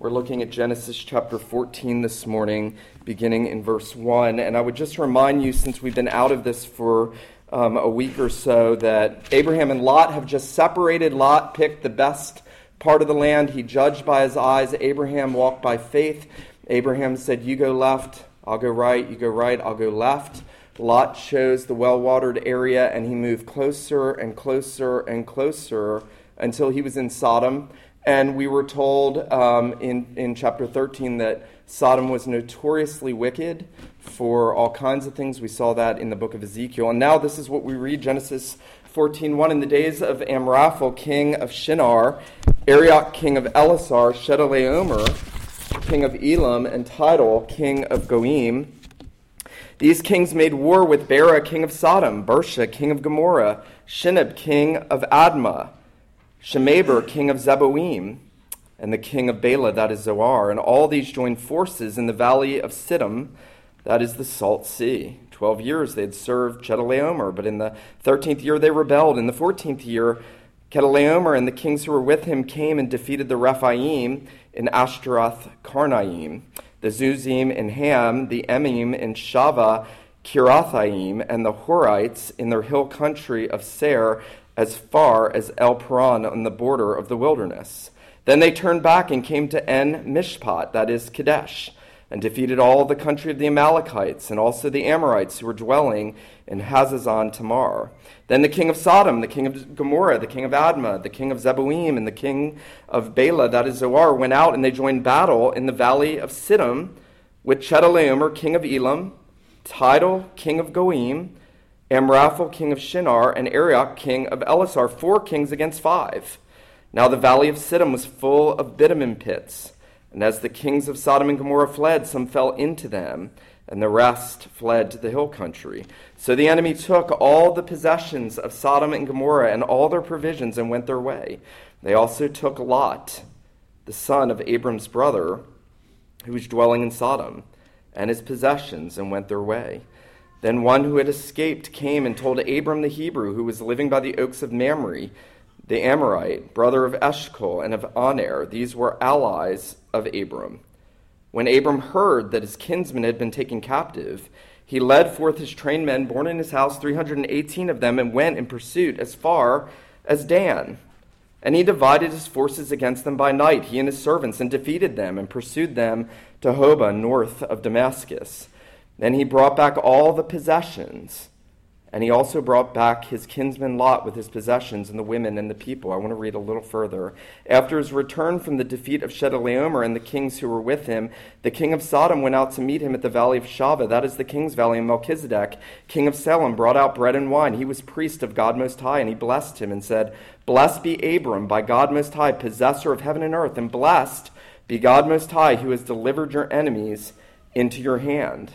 We're looking at Genesis chapter 14 this morning, beginning in verse 1. And I would just remind you, since we've been out of this for um, a week or so, that Abraham and Lot have just separated. Lot picked the best part of the land. He judged by his eyes. Abraham walked by faith. Abraham said, You go left, I'll go right. You go right, I'll go left. Lot chose the well watered area, and he moved closer and closer and closer until he was in Sodom. And we were told um, in, in chapter 13 that Sodom was notoriously wicked for all kinds of things. We saw that in the book of Ezekiel. And now this is what we read Genesis 14:1 In the days of Amraphel, king of Shinar, Arioch, king of Ellasar, Chedorlaomer, king of Elam, and Tidal, king of Goim, these kings made war with Bera, king of Sodom, Birsha, king of Gomorrah, Shinab, king of Admah, Shemeber, king of Zeboim, and the king of Bela, that is Zoar, and all these joined forces in the valley of Siddim, that is the Salt Sea. Twelve years they had served Chedorlaomer, but in the thirteenth year they rebelled. In the fourteenth year, Chedorlaomer and the kings who were with him came and defeated the Rephaim in Ashtaroth Karnaim, the Zuzim in Ham, the Emim in Shaveh, Kiriathaim, and the Horites in their hill country of Seir, as far as El Paran on the border of the wilderness. Then they turned back and came to En Mishpat, that is Kadesh, and defeated all the country of the Amalekites and also the Amorites who were dwelling in Hazazon Tamar. Then the king of Sodom, the king of Gomorrah, the king of Admah, the king of Zeboim, and the king of Bela, that is Zoar, went out and they joined battle in the valley of Siddim with Chedorlaomer, king of Elam, Tidal, king of Goim, Amraphel, king of Shinar, and Arioch, king of Ellasar, four kings against five. Now the valley of Siddim was full of bitumen pits. And as the kings of Sodom and Gomorrah fled, some fell into them, and the rest fled to the hill country. So the enemy took all the possessions of Sodom and Gomorrah and all their provisions and went their way. They also took Lot, the son of Abram's brother, who was dwelling in Sodom, and his possessions and went their way. Then one who had escaped came and told Abram the Hebrew, who was living by the oaks of Mamre, the Amorite, brother of Eshcol and of Aner. These were allies of Abram. When Abram heard that his kinsmen had been taken captive, he led forth his trained men, born in his house, 318 of them, and went in pursuit as far as Dan. And he divided his forces against them by night, he and his servants, and defeated them, and pursued them to Hobah, north of Damascus. Then he brought back all the possessions, and he also brought back his kinsman Lot with his possessions and the women and the people. I want to read a little further. After his return from the defeat of Chedorlaomer and the kings who were with him, the king of Sodom went out to meet him at the valley of Shaveh, that is the king's valley, and Melchizedek, king of Salem, brought out bread and wine. He was priest of God Most High, and he blessed him and said, Blessed be Abram by God Most High, possessor of heaven and earth, and blessed be God Most High, who has delivered your enemies into your hand.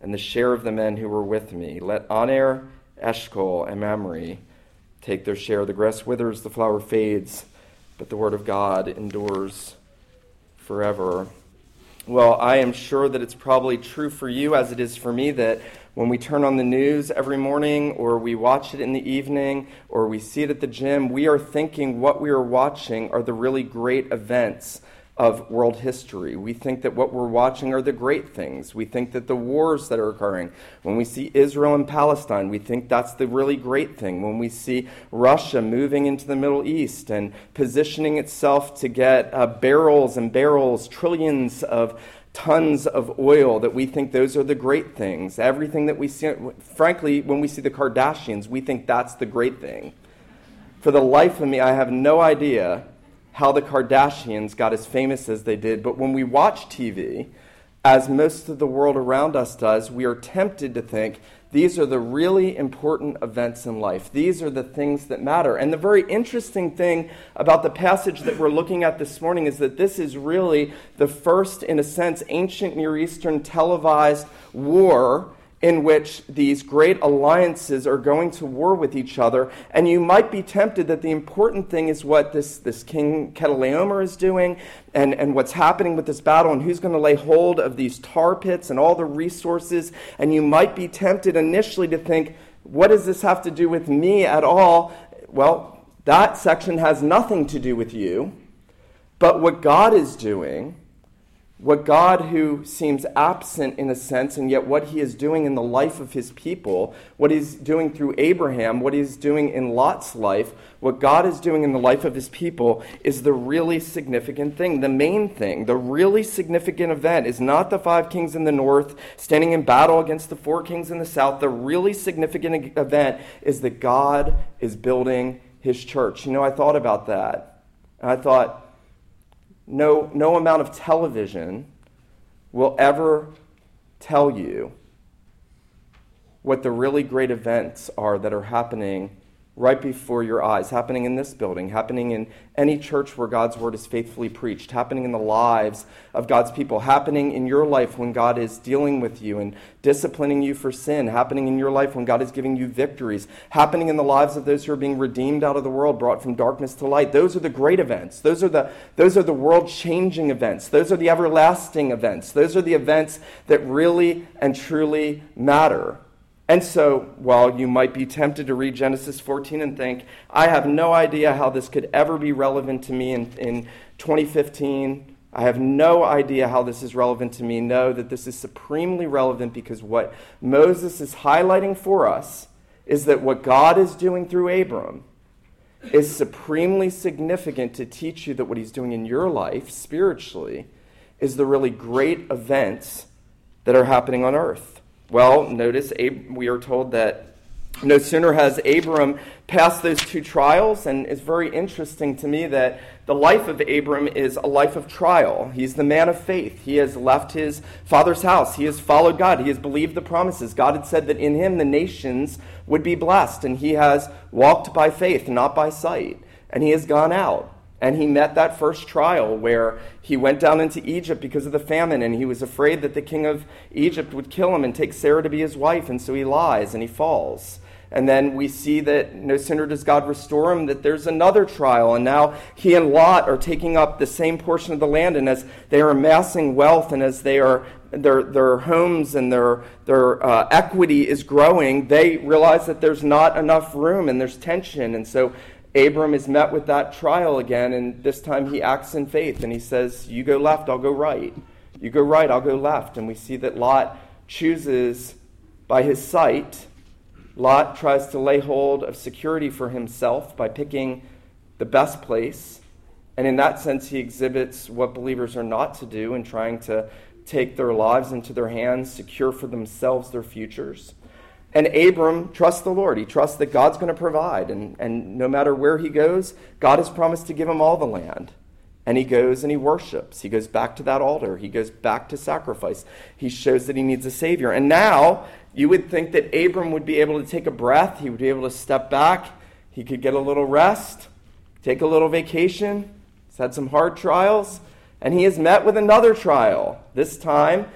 and the share of the men who were with me. Let Aner, Eshcol, and Mamre take their share. The grass withers, the flower fades, but the word of God endures forever. Well, I am sure that it's probably true for you, as it is for me, that when we turn on the news every morning, or we watch it in the evening, or we see it at the gym, we are thinking what we are watching are the really great events of world history. We think that what we're watching are the great things. We think that the wars that are occurring, when we see Israel and Palestine, we think that's the really great thing. When we see Russia moving into the Middle East and positioning itself to get uh, barrels and barrels, trillions of tons of oil, that we think those are the great things. Everything that we see, frankly, when we see the Kardashians, we think that's the great thing. For the life of me, I have no idea how the Kardashians got as famous as they did, but when we watch TV, as most of the world around us does, we are tempted to think these are the really important events in life. These are the things that matter. And the very interesting thing about the passage that we're looking at this morning is that this is really the first, in a sense, ancient Near Eastern televised war in which these great alliances are going to war with each other. And you might be tempted that the important thing is what this, this King Chedorlaomer is doing and, and what's happening with this battle and who's going to lay hold of these tar pits and all the resources. And you might be tempted initially to think, what does this have to do with me at all? Well, that section has nothing to do with you. But what God is doing what God, who seems absent in a sense, and yet what he is doing in the life of his people, what he's doing through Abraham, what he's doing in Lot's life, what God is doing in the life of his people is the really significant thing. The main thing, the really significant event is not the five kings in the north standing in battle against the four kings in the south. The really significant event is that God is building his church. You know, I thought about that. And I thought, no, no amount of television will ever tell you what the really great events are that are happening right before your eyes, happening in this building, happening in any church where God's word is faithfully preached, happening in the lives of God's people, happening in your life when God is dealing with you and disciplining you for sin, happening in your life when God is giving you victories, happening in the lives of those who are being redeemed out of the world, brought from darkness to light. Those are the great events. Those are the, those are the world changing events. Those are the everlasting events. Those are the events that really and truly matter. And so, while you might be tempted to read Genesis 14 and think, I have no idea how this could ever be relevant to me in, in 2015, I have no idea how this is relevant to me. Know that this is supremely relevant because what Moses is highlighting for us is that what God is doing through Abram is supremely significant to teach you that what he's doing in your life spiritually is the really great events that are happening on earth. Well, notice we are told that no sooner has Abram passed those two trials, and it's very interesting to me that the life of Abram is a life of trial. He's the man of faith. He has left his father's house. He has followed God. He has believed the promises. God had said that in him the nations would be blessed, and he has walked by faith, not by sight. And he has gone out. And he met that first trial where he went down into Egypt because of the famine, and he was afraid that the king of Egypt would kill him and take Sarah to be his wife, and so he lies and he falls. And then we see that no sooner does God restore him, that there's another trial. And now he and Lot are taking up the same portion of the land. And as they are amassing wealth and as they are, their, their homes and their, their uh, equity is growing, they realize that there's not enough room and there's tension. And so Abram is met with that trial again, and this time he acts in faith and he says, You go left, I'll go right. You go right, I'll go left. And we see that Lot chooses by his sight. Lot tries to lay hold of security for himself by picking the best place. And in that sense, he exhibits what believers are not to do in trying to take their lives into their hands, secure for themselves their futures. And Abram trusts the Lord. He trusts that God's going to provide. And, and no matter where he goes, God has promised to give him all the land. And he goes and he worships. He goes back to that altar. He goes back to sacrifice. He shows that he needs a Savior. And now you would think that Abram would be able to take a breath. He would be able to step back. He could get a little rest, take a little vacation. He's had some hard trials. And he is met with another trial. This time,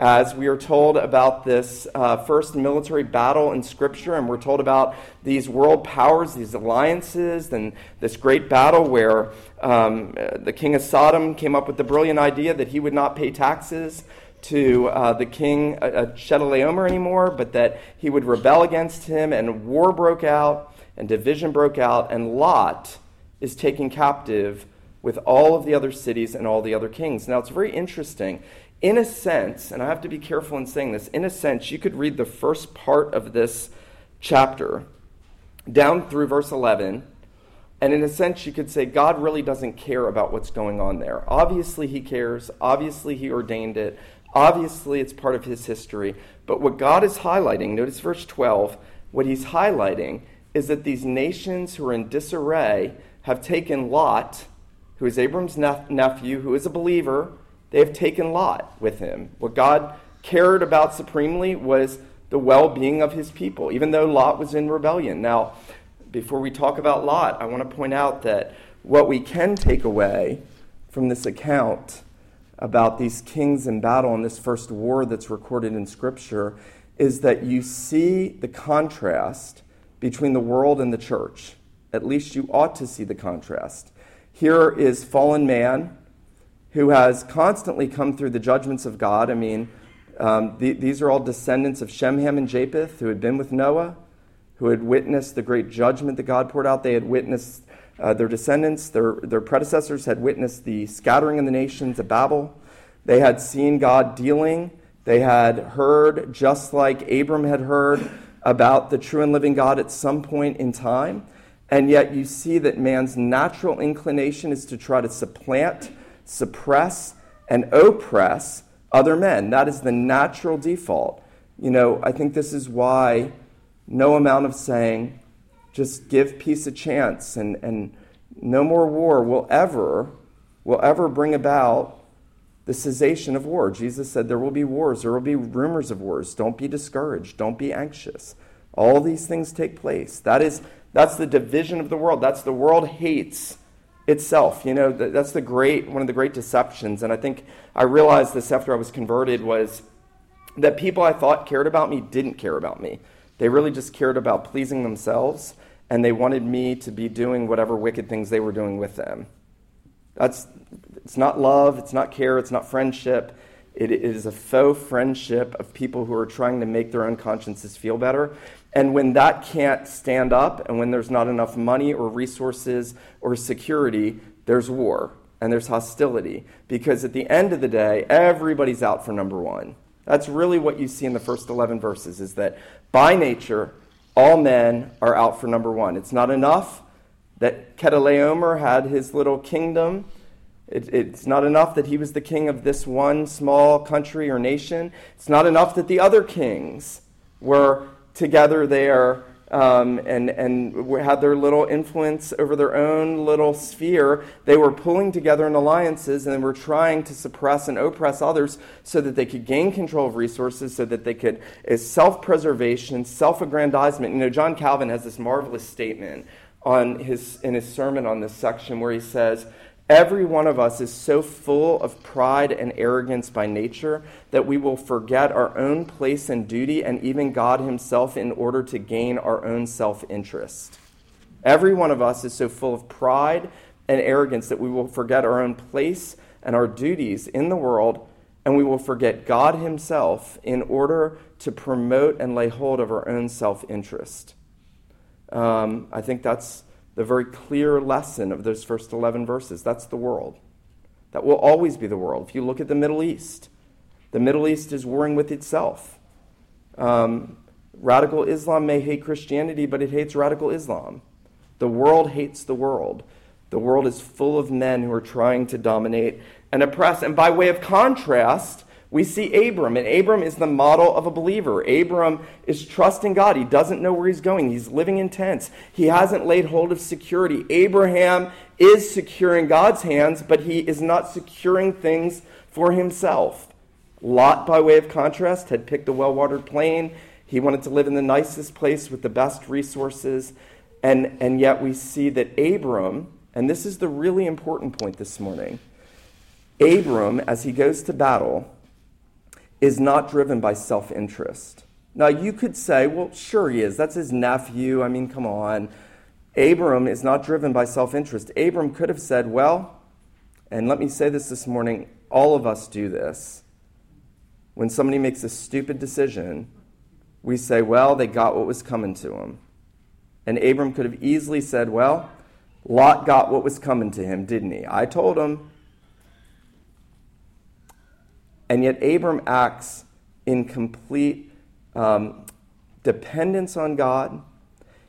as we are told about this uh, first military battle in Scripture, and we're told about these world powers, these alliances, and this great battle where um, the king of Sodom came up with the brilliant idea that he would not pay taxes to uh, the king uh, uh Chedorlaomer anymore, but that he would rebel against him, and war broke out, and division broke out, and Lot is taken captive with all of the other cities and all the other kings. Now, it's very interesting in a sense, and I have to be careful in saying this, in a sense, you could read the first part of this chapter down through verse 11, and in a sense, you could say God really doesn't care about what's going on there. Obviously, He cares. Obviously, He ordained it. Obviously, it's part of His history. But what God is highlighting, notice verse 12, what He's highlighting is that these nations who are in disarray have taken Lot, who is Abram's nephew, who is a believer, they have taken Lot with him. What God cared about supremely was the well being of his people, even though Lot was in rebellion. Now, before we talk about Lot, I want to point out that what we can take away from this account about these kings in battle and this first war that's recorded in Scripture is that you see the contrast between the world and the church. At least you ought to see the contrast. Here is fallen man who has constantly come through the judgments of God. I mean, um, these are all descendants of Shem, Ham, and Japheth who had been with Noah, who had witnessed the great judgment that God poured out. They had witnessed uh, their descendants, their, their predecessors had witnessed the scattering of the nations of Babel. They had seen God dealing. They had heard, just like Abram had heard, about the true and living God at some point in time. And yet you see that man's natural inclination is to try to supplant, suppress, and oppress other men. That is the natural default. You know, I think this is why no amount of saying, just give peace a chance and, and no more war will ever will ever bring about the cessation of war. Jesus said there will be wars, there will be rumors of wars. Don't be discouraged, don't be anxious. All these things take place. That is that's the division of the world. That's the world hates itself. You know, that's the great one of the great deceptions and I think I realized this after I was converted was that people I thought cared about me didn't care about me. They really just cared about pleasing themselves and they wanted me to be doing whatever wicked things they were doing with them. That's it's not love, it's not care, it's not friendship. It is a faux friendship of people who are trying to make their own consciences feel better. And when that can't stand up, and when there's not enough money or resources or security, there's war and there's hostility. Because at the end of the day, everybody's out for number one. That's really what you see in the first 11 verses is that by nature, all men are out for number one. It's not enough that Chedorlaomer had his little kingdom. It, it's not enough that he was the king of this one small country or nation. It's not enough that the other kings were together there um, and, and had their little influence over their own little sphere, they were pulling together in alliances and were trying to suppress and oppress others so that they could gain control of resources, so that they could, as self preservation, self aggrandizement. You know, John Calvin has this marvelous statement on his, in his sermon on this section where he says, Every one of us is so full of pride and arrogance by nature that we will forget our own place and duty and even God Himself in order to gain our own self interest. Every one of us is so full of pride and arrogance that we will forget our own place and our duties in the world, and we will forget God Himself in order to promote and lay hold of our own self interest. Um, I think that's the very clear lesson of those first 11 verses. That's the world. That will always be the world. If you look at the Middle East, the Middle East is warring with itself. Um, radical Islam may hate Christianity, but it hates radical Islam. The world hates the world. The world is full of men who are trying to dominate and oppress. And by way of contrast, we see Abram, and Abram is the model of a believer. Abram is trusting God. He doesn't know where he's going. He's living in tents. He hasn't laid hold of security. Abraham is securing God's hands, but he is not securing things for himself. Lot, by way of contrast, had picked a well watered plain. He wanted to live in the nicest place with the best resources. And, and yet we see that Abram, and this is the really important point this morning, Abram, as he goes to battle, is not driven by self interest. Now, you could say, well, sure he is. That's his nephew. I mean, come on. Abram is not driven by self interest. Abram could have said, well, and let me say this this morning all of us do this. When somebody makes a stupid decision, we say, well, they got what was coming to them. And Abram could have easily said, well, Lot got what was coming to him, didn't he? I told him and yet, Abram acts in complete um, dependence on God.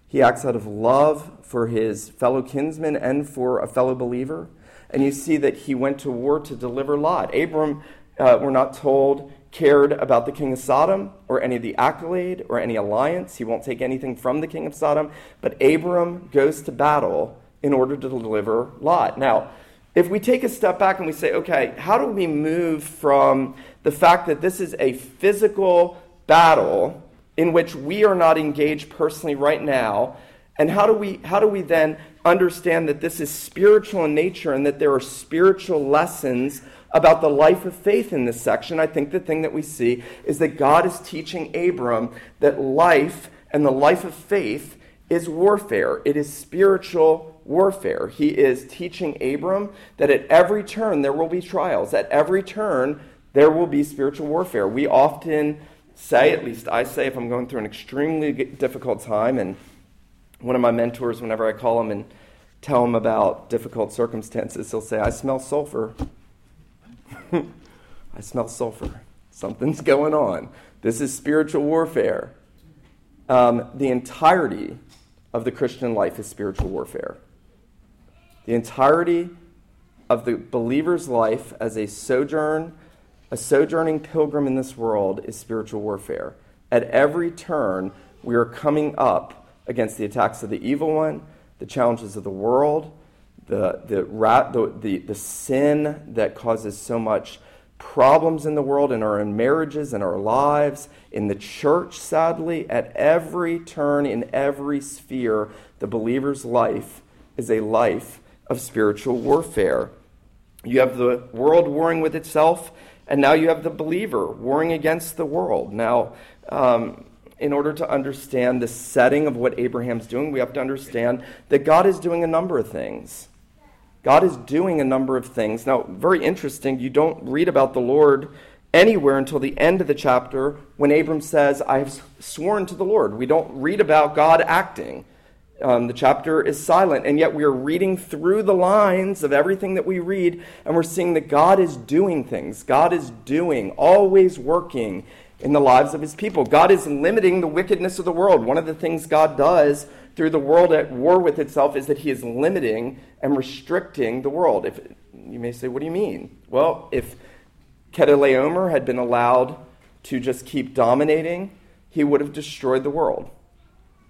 He acts out of love for his fellow kinsmen and for a fellow believer. And you see that he went to war to deliver Lot. Abram, uh, we're not told, cared about the king of Sodom or any of the accolade or any alliance. He won't take anything from the king of Sodom. But Abram goes to battle in order to deliver Lot. Now, if we take a step back and we say, okay, how do we move from the fact that this is a physical battle in which we are not engaged personally right now. And how do we, how do we then understand that this is spiritual in nature and that there are spiritual lessons about the life of faith in this section? I think the thing that we see is that God is teaching Abram that life and the life of faith is warfare, it is spiritual warfare. He is teaching Abram that at every turn there will be trials, at every turn there will be spiritual warfare. We often say, at least I say, if I'm going through an extremely difficult time, and one of my mentors, whenever I call him and tell him about difficult circumstances, he'll say, I smell sulfur. I smell sulfur. Something's going on. This is spiritual warfare. Um, the entirety of the Christian life is spiritual warfare. The entirety of the believer's life as a sojourn a sojourning pilgrim in this world is spiritual warfare. At every turn, we are coming up against the attacks of the evil one, the challenges of the world, the, the, the, the, the sin that causes so much problems in the world, in our own marriages, in our lives, in the church, sadly. At every turn, in every sphere, the believer's life is a life of spiritual warfare. You have the world warring with itself, and now you have the believer warring against the world. Now, um, in order to understand the setting of what Abraham's doing, we have to understand that God is doing a number of things. God is doing a number of things. Now, very interesting, you don't read about the Lord anywhere until the end of the chapter when Abram says, I have sworn to the Lord. We don't read about God acting. Um, the chapter is silent, and yet we are reading through the lines of everything that we read, and we're seeing that God is doing things. God is doing, always working in the lives of his people. God is limiting the wickedness of the world. One of the things God does through the world at war with itself is that he is limiting and restricting the world. If you may say, what do you mean? Well, if Chedorlaomer had been allowed to just keep dominating, he would have destroyed the world.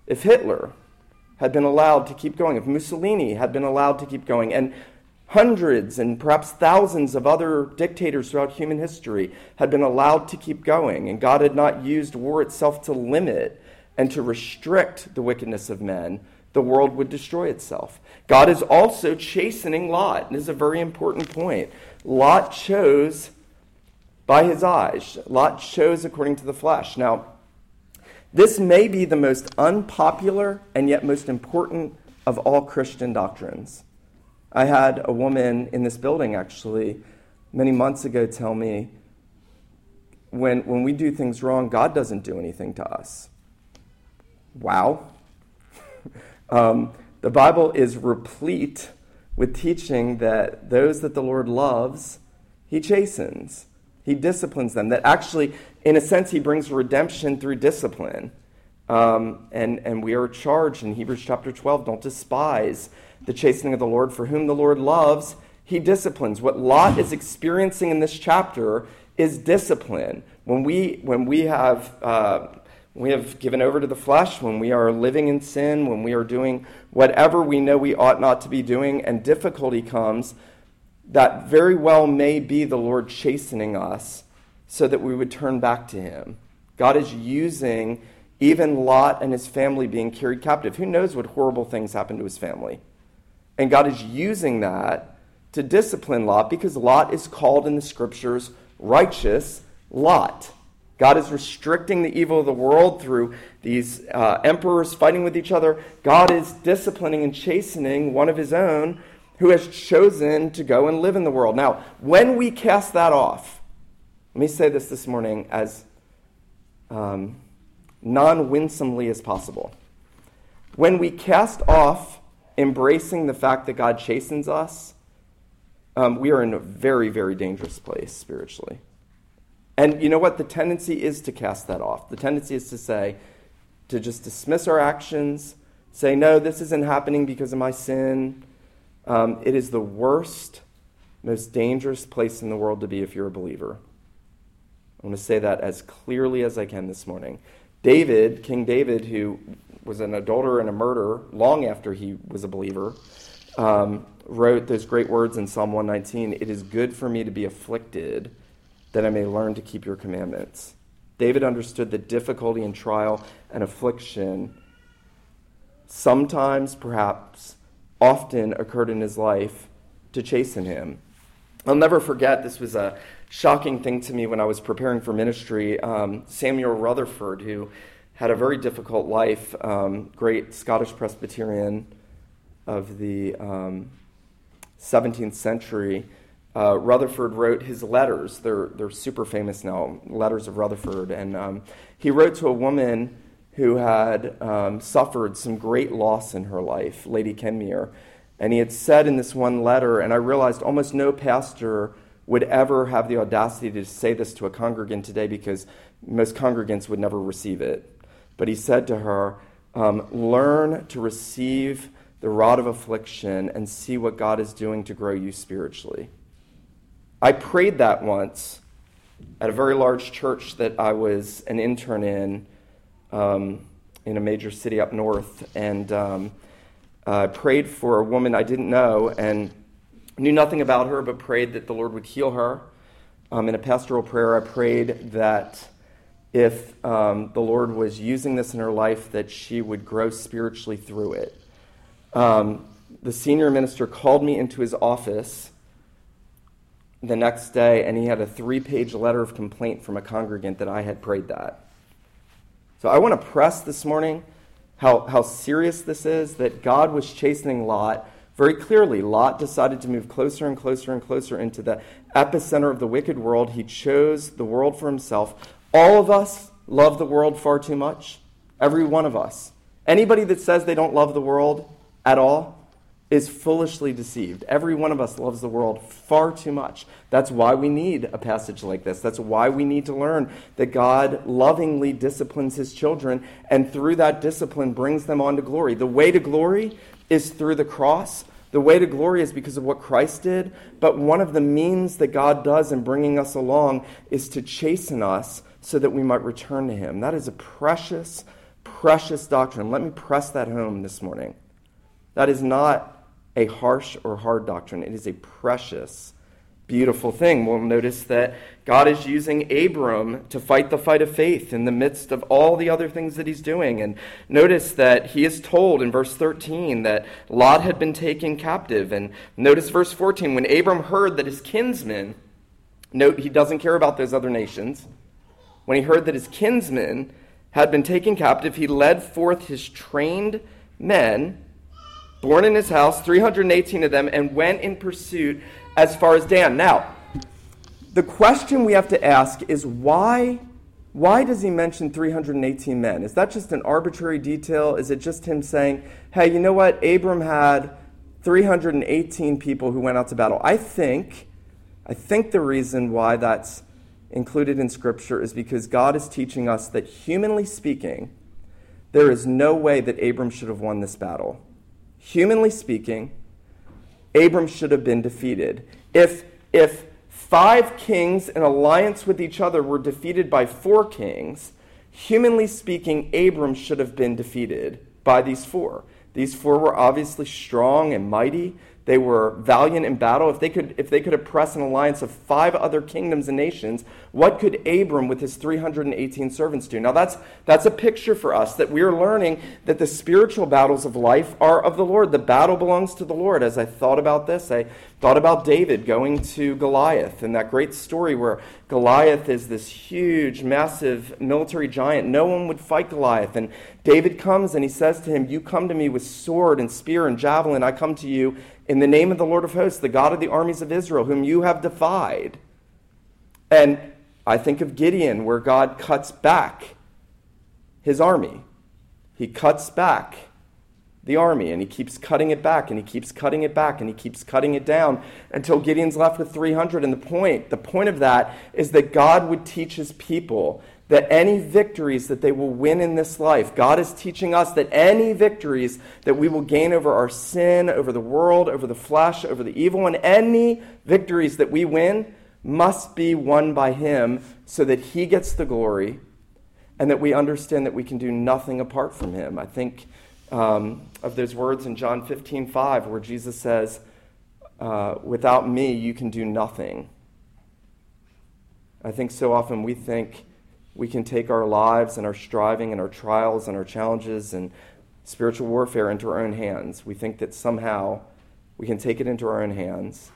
If Hitler had been allowed to keep going, if Mussolini had been allowed to keep going, and hundreds and perhaps thousands of other dictators throughout human history had been allowed to keep going, and God had not used war itself to limit and to restrict the wickedness of men, the world would destroy itself. God is also chastening Lot. And this is a very important point. Lot chose by his eyes, Lot chose according to the flesh. Now, this may be the most unpopular and yet most important of all Christian doctrines. I had a woman in this building actually many months ago tell me when, when we do things wrong, God doesn't do anything to us. Wow. um, the Bible is replete with teaching that those that the Lord loves, He chastens. He disciplines them. That actually, in a sense, he brings redemption through discipline. Um, and, and we are charged in Hebrews chapter 12 don't despise the chastening of the Lord, for whom the Lord loves, he disciplines. What Lot is experiencing in this chapter is discipline. When we, when we have. Uh, we have given over to the flesh, when we are living in sin, when we are doing whatever we know we ought not to be doing, and difficulty comes, that very well may be the Lord chastening us so that we would turn back to Him. God is using even Lot and his family being carried captive. Who knows what horrible things happened to his family? And God is using that to discipline Lot because Lot is called in the scriptures righteous Lot. God is restricting the evil of the world through these uh, emperors fighting with each other. God is disciplining and chastening one of his own who has chosen to go and live in the world. Now, when we cast that off, let me say this this morning as um, non winsomely as possible. When we cast off embracing the fact that God chastens us, um, we are in a very, very dangerous place spiritually. And you know what? The tendency is to cast that off. The tendency is to say, to just dismiss our actions, say, no, this isn't happening because of my sin. Um, it is the worst, most dangerous place in the world to be if you're a believer. I want to say that as clearly as I can this morning. David, King David, who was an adulterer and a murderer long after he was a believer, um, wrote those great words in Psalm 119 It is good for me to be afflicted that I may learn to keep your commandments. David understood the difficulty and trial and affliction sometimes, perhaps, often occurred in his life to chasten him. I'll never forget, this was a shocking thing to me when I was preparing for ministry. Um, Samuel Rutherford, who had a very difficult life, um, great Scottish Presbyterian of the um, 17th century, uh, Rutherford wrote his letters. They're, they're super famous now, Letters of Rutherford. And um, he wrote to a woman who had um, suffered some great loss in her life, Lady Kenmure. And he had said in this one letter, and I realized almost no pastor would ever have the audacity to say this to a congregant today because most congregants would never receive it. But he said to her, um, Learn to receive the rod of affliction and see what God is doing to grow you spiritually. I prayed that once at a very large church that I was an intern in um, in a major city up north, and um, I prayed for a woman I didn't know and knew nothing about her, but prayed that the Lord would heal her. Um, in a pastoral prayer, I prayed that if um, the Lord was using this in her life, that she would grow spiritually through it. Um, the senior minister called me into his office the next day, and he had a three page letter of complaint from a congregant that I had prayed that. So I want to press this morning how, how serious this is that God was chastening Lot very clearly. Lot decided to move closer and closer and closer into the epicenter of the wicked world. He chose the world for himself. All of us love the world far too much. Every one of us. Anybody that says they don't love the world at all is foolishly deceived. Every one of us loves the world far too much. That's why we need a passage like this. That's why we need to learn that God lovingly disciplines his children and through that discipline brings them on to glory. The way to glory is through the cross. The way to glory is because of what Christ did, but one of the means that God does in bringing us along is to chasten us so that we might return to him. That is a precious, precious doctrine. Let me press that home this morning. That is not a harsh or hard doctrine. It is a precious, beautiful thing. We'll notice that God is using Abram to fight the fight of faith in the midst of all the other things that he's doing. And notice that he is told in verse 13 that Lot had been taken captive. And notice verse 14 when Abram heard that his kinsmen, note he doesn't care about those other nations, when he heard that his kinsmen had been taken captive, he led forth his trained men born in his house, 318 of them, and went in pursuit as far as Dan. Now, the question we have to ask is why why does he mention 318 men? Is that just an arbitrary detail? Is it just him saying, "Hey, you know what? Abram had 318 people who went out to battle." I think I think the reason why that's included in scripture is because God is teaching us that humanly speaking, there is no way that Abram should have won this battle humanly speaking, Abram should have been defeated. If, if five kings in alliance with each other were defeated by four kings, humanly speaking, Abram should have been defeated by these four. These four were obviously strong and mighty. They were valiant in battle. If they could, if they could oppress an alliance of five other kingdoms and nations, what could Abram with his 318 servants do? Now that's that's a picture for us that we are learning that the spiritual battles of life are of the Lord. The battle belongs to the Lord. As I thought about this, I thought about David going to Goliath and that great story where Goliath is this huge, massive military giant. No one would fight Goliath. And David comes and he says to him, You come to me with sword and spear and javelin. I come to you in the name of the Lord of hosts, the God of the armies of Israel, whom you have defied. And I think of Gideon, where God cuts back his army. He cuts back the army and he keeps cutting it back and he keeps cutting it back and he keeps cutting it down until Gideon's left with 300 and the point the point of that is that God would teach his people that any victories that they will win in this life, God is teaching us that any victories that we will gain over our sin, over the world, over the flesh, over the evil and any victories that we win must be won by Him so that He gets the glory and that we understand that we can do nothing apart from Him. I think um, of those words in John 15 5, where Jesus says, uh, Without me, you can do nothing. I think so often we think we can take our lives and our striving and our trials and our challenges and spiritual warfare into our own hands. We think that somehow we can take it into our own hands.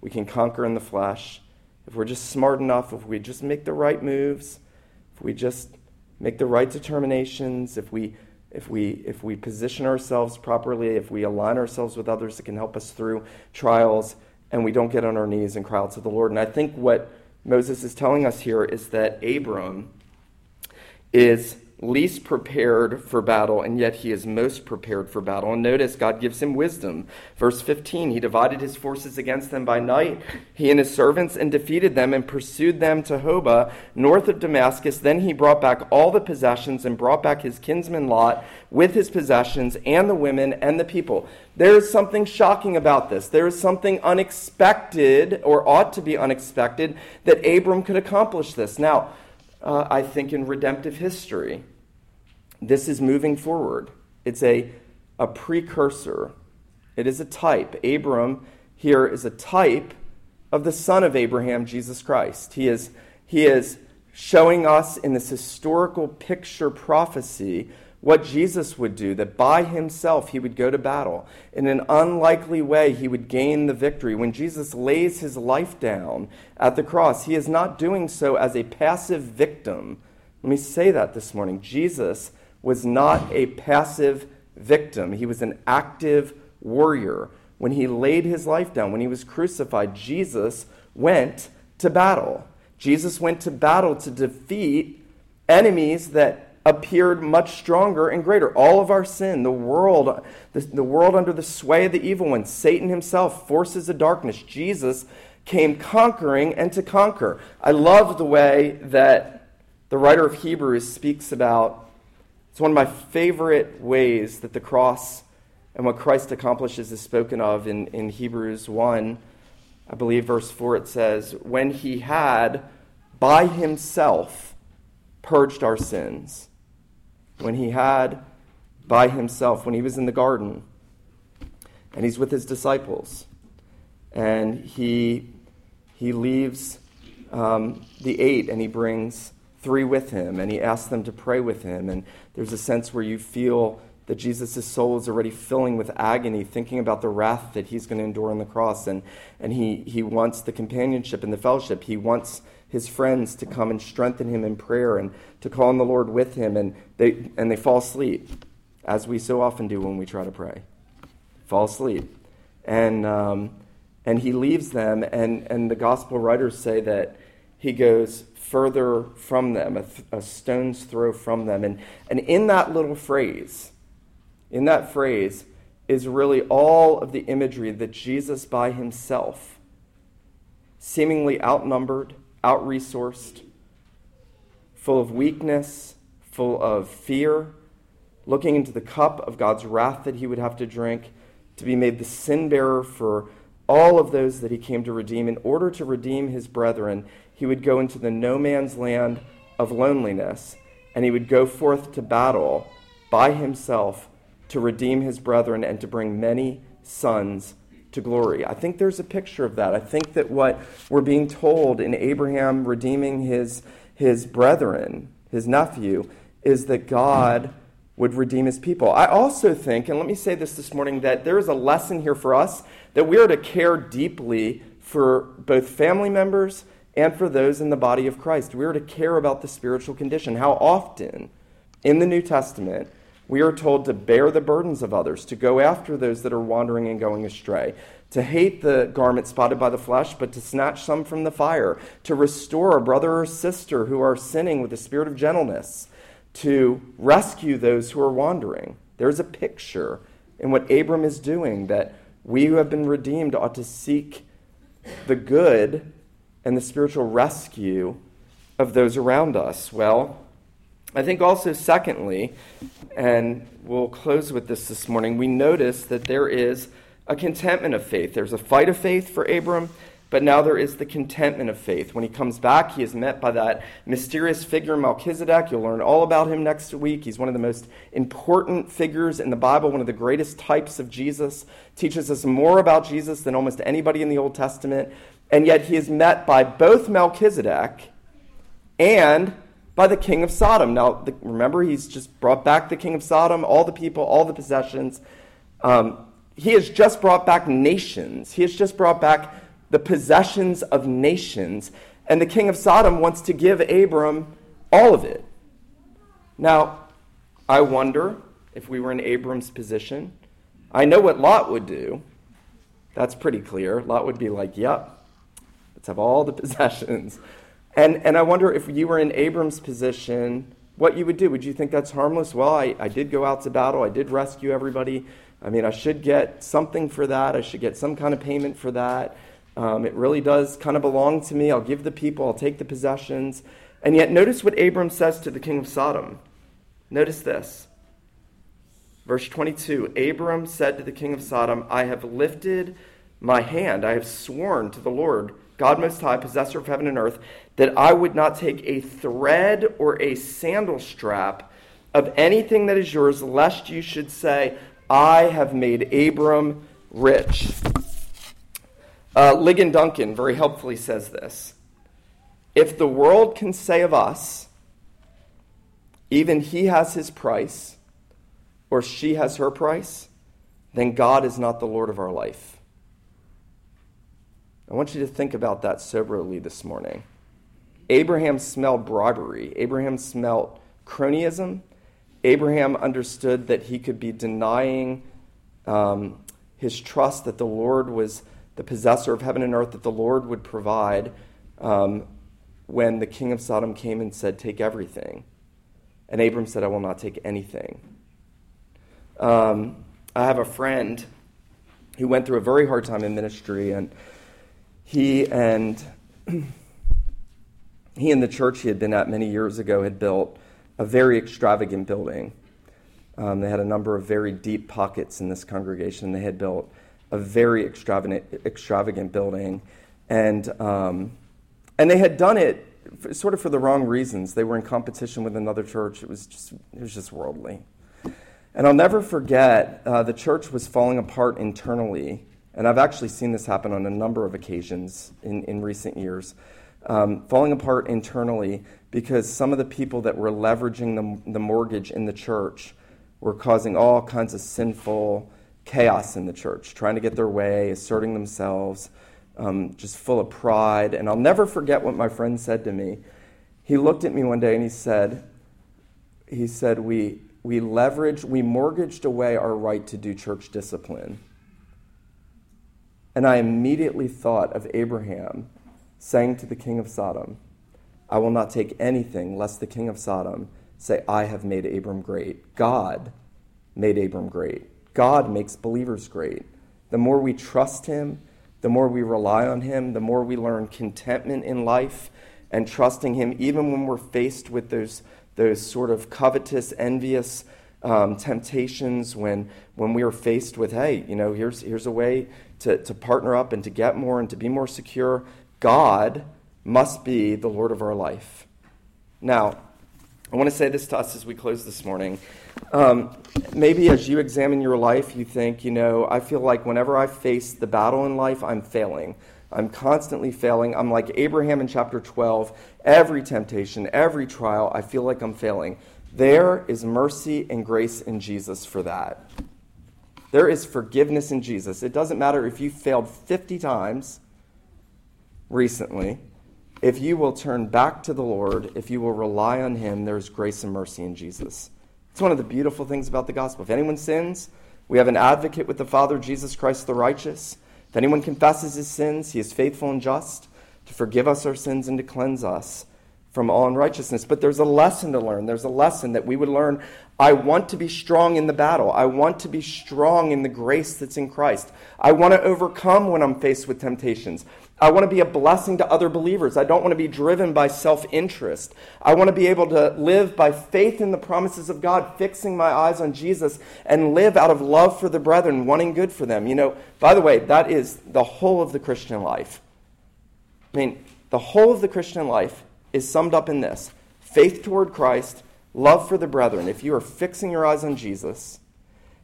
We can conquer in the flesh. If we're just smart enough, if we just make the right moves, if we just make the right determinations, if we if we if we position ourselves properly, if we align ourselves with others that can help us through trials and we don't get on our knees and cry out to the Lord. And I think what Moses is telling us here is that Abram is least prepared for battle, and yet he is most prepared for battle. And notice God gives him wisdom. Verse 15 He divided his forces against them by night, he and his servants, and defeated them and pursued them to Hobah, north of Damascus. Then he brought back all the possessions and brought back his kinsman Lot with his possessions and the women and the people. There is something shocking about this. There is something unexpected, or ought to be unexpected, that Abram could accomplish this. Now, uh, I think, in redemptive history. This is moving forward. It's a, a precursor, it is a type. Abram here is a type of the son of Abraham, Jesus Christ. He is, he is showing us in this historical picture prophecy what Jesus would do, that by himself he would go to battle. In an unlikely way, he would gain the victory. When Jesus lays his life down at the cross, he is not doing so as a passive victim. Let me say that this morning. Jesus was not a passive victim, he was an active warrior. When he laid his life down, when he was crucified, Jesus went to battle. Jesus went to battle to defeat enemies that appeared much stronger and greater. All of our sin, the world, the, the world under the sway of the evil one, Satan himself, forces of darkness, Jesus came conquering and to conquer. I love the way that the writer of Hebrews speaks about. It's one of my favorite ways that the cross and what Christ accomplishes is spoken of in, in Hebrews 1. I believe verse 4 it says, When he had by himself purged our sins when he had by himself, when he was in the garden, and he's with his disciples, and he, he leaves um, the eight and he brings three with him, and he asks them to pray with him. And there's a sense where you feel that Jesus' soul is already filling with agony, thinking about the wrath that he's going to endure on the cross. And, and he, he wants the companionship and the fellowship. He wants his friends to come and strengthen him in prayer and to call on the Lord with him, and they, and they fall asleep, as we so often do when we try to pray. Fall asleep. And, um, and he leaves them, and, and the gospel writers say that he goes further from them, a, th- a stone's throw from them. And, and in that little phrase, in that phrase, is really all of the imagery that Jesus by himself, seemingly outnumbered, out resourced, full of weakness, full of fear, looking into the cup of God's wrath that he would have to drink, to be made the sin bearer for all of those that he came to redeem. In order to redeem his brethren, he would go into the no man's land of loneliness, and he would go forth to battle by himself to redeem his brethren and to bring many sons to glory. I think there's a picture of that. I think that what we're being told in Abraham redeeming his, his brethren, his nephew, is that God would redeem his people. I also think, and let me say this this morning, that there is a lesson here for us that we are to care deeply for both family members and for those in the body of Christ. We are to care about the spiritual condition. How often in the New Testament we are told to bear the burdens of others, to go after those that are wandering and going astray, to hate the garment spotted by the flesh, but to snatch some from the fire, to restore a brother or sister who are sinning with a spirit of gentleness, to rescue those who are wandering. There's a picture in what Abram is doing that we who have been redeemed ought to seek the good and the spiritual rescue of those around us. Well, I think also, secondly, and we'll close with this this morning, we notice that there is a contentment of faith. There's a fight of faith for Abram, but now there is the contentment of faith. When he comes back, he is met by that mysterious figure, Melchizedek. You'll learn all about him next week. He's one of the most important figures in the Bible, one of the greatest types of Jesus, teaches us more about Jesus than almost anybody in the Old Testament. And yet he is met by both Melchizedek and by the king of Sodom. Now, the, remember, he's just brought back the king of Sodom, all the people, all the possessions. Um, he has just brought back nations. He has just brought back the possessions of nations. And the king of Sodom wants to give Abram all of it. Now, I wonder if we were in Abram's position. I know what Lot would do. That's pretty clear. Lot would be like, yep, let's have all the possessions. And, and I wonder if you were in Abram's position, what you would do. Would you think that's harmless? Well, I, I did go out to battle, I did rescue everybody. I mean, I should get something for that, I should get some kind of payment for that. Um, it really does kind of belong to me. I'll give the people, I'll take the possessions. And yet, notice what Abram says to the king of Sodom. Notice this. Verse 22 Abram said to the king of Sodom, I have lifted my hand, I have sworn to the Lord, God Most High, possessor of heaven and earth, that I would not take a thread or a sandal strap of anything that is yours, lest you should say, I have made Abram rich. Uh, Ligon Duncan very helpfully says this If the world can say of us, even he has his price, or she has her price, then God is not the Lord of our life. I want you to think about that soberly this morning. Abraham smelled bribery, Abraham smelled cronyism. Abraham understood that he could be denying um, his trust that the Lord was the possessor of heaven and earth, that the Lord would provide um, when the king of Sodom came and said, Take everything. And Abram said, I will not take anything. Um, I have a friend who went through a very hard time in ministry, and he and he and the church he had been at many years ago had built a very extravagant building. Um, they had a number of very deep pockets in this congregation. They had built a very extravagant, extravagant building, and um, and they had done it sort of for the wrong reasons. They were in competition with another church. It was just it was just worldly. And I'll never forget uh, the church was falling apart internally and I've actually seen this happen on a number of occasions in, in recent years, um, falling apart internally because some of the people that were leveraging the, the mortgage in the church were causing all kinds of sinful chaos in the church, trying to get their way, asserting themselves, um, just full of pride. And I'll never forget what my friend said to me. He looked at me one day and he said, he said, we, we leveraged, we mortgaged away our right to do church discipline and I immediately thought of Abraham saying to the king of Sodom, I will not take anything lest the king of Sodom say, I have made Abram great. God made Abram great. God makes believers great. The more we trust him, the more we rely on him, the more we learn contentment in life and trusting him, even when we're faced with those, those sort of covetous, envious um, temptations, when, when we are faced with, hey, you know, here's, here's a way to, to partner up and to get more and to be more secure, God must be the Lord of our life. Now, I want to say this to us as we close this morning. Um, maybe as you examine your life, you think, you know, I feel like whenever I face the battle in life, I'm failing. I'm constantly failing. I'm like Abraham in chapter 12. Every temptation, every trial, I feel like I'm failing. There is mercy and grace in Jesus for that. There is forgiveness in Jesus. It doesn't matter if you failed 50 times recently. If you will turn back to the Lord, if you will rely on Him, there's grace and mercy in Jesus. It's one of the beautiful things about the gospel. If anyone sins, we have an advocate with the Father, Jesus Christ the righteous. If anyone confesses his sins, he is faithful and just to forgive us our sins and to cleanse us from all unrighteousness. But there's a lesson to learn. There's a lesson that we would learn. I want to be strong in the battle. I want to be strong in the grace that's in Christ. I want to overcome when I'm faced with temptations. I want to be a blessing to other believers. I don't want to be driven by self interest. I want to be able to live by faith in the promises of God, fixing my eyes on Jesus, and live out of love for the brethren, wanting good for them. You know, by the way, that is the whole of the Christian life. I mean, the whole of the Christian life is summed up in this faith toward Christ, love for the brethren. If you are fixing your eyes on Jesus,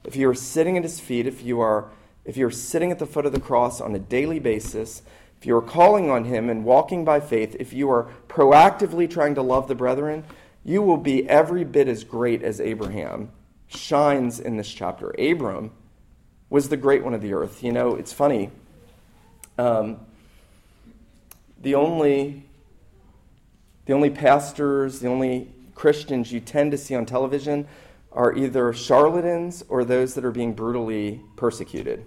if you are sitting at his feet, if you are if you're sitting at the foot of the cross on a daily basis, if you are calling on him and walking by faith, if you are proactively trying to love the brethren, you will be every bit as great as Abraham shines in this chapter. Abram was the great one of the earth. You know, it's funny. Um, the only the only pastors, the only Christians you tend to see on television are either charlatans or those that are being brutally persecuted.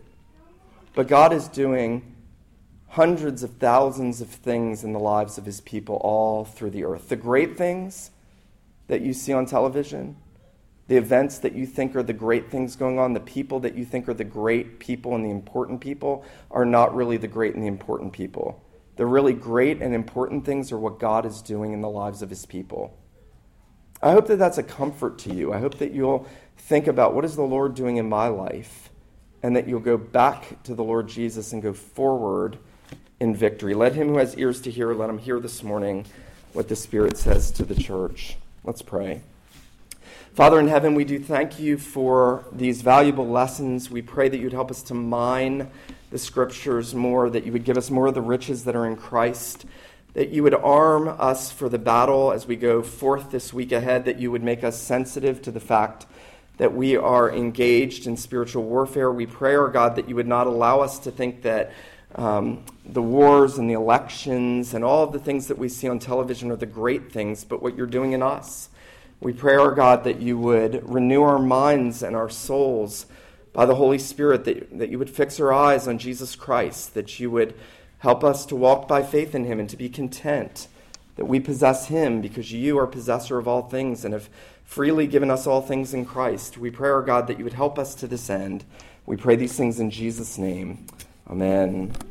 But God is doing hundreds of thousands of things in the lives of his people all through the earth. The great things that you see on television, the events that you think are the great things going on, the people that you think are the great people and the important people, are not really the great and the important people. The really great and important things are what God is doing in the lives of his people. I hope that that's a comfort to you. I hope that you'll think about what is the Lord doing in my life and that you'll go back to the Lord Jesus and go forward in victory. Let him who has ears to hear, let him hear this morning what the Spirit says to the church. Let's pray. Father in heaven, we do thank you for these valuable lessons. We pray that you'd help us to mine the scriptures more, that you would give us more of the riches that are in Christ, that you would arm us for the battle as we go forth this week ahead, that you would make us sensitive to the fact that we are engaged in spiritual warfare. We pray, our God, that you would not allow us to think that um, the wars and the elections and all of the things that we see on television are the great things, but what you're doing in us. We pray, our God, that you would renew our minds and our souls by the Holy Spirit, that, that you would fix our eyes on Jesus Christ, that you would help us to walk by faith in him and to be content that we possess him because you are possessor of all things and have freely given us all things in Christ. We pray, our God, that you would help us to this end. We pray these things in Jesus' name. Amen.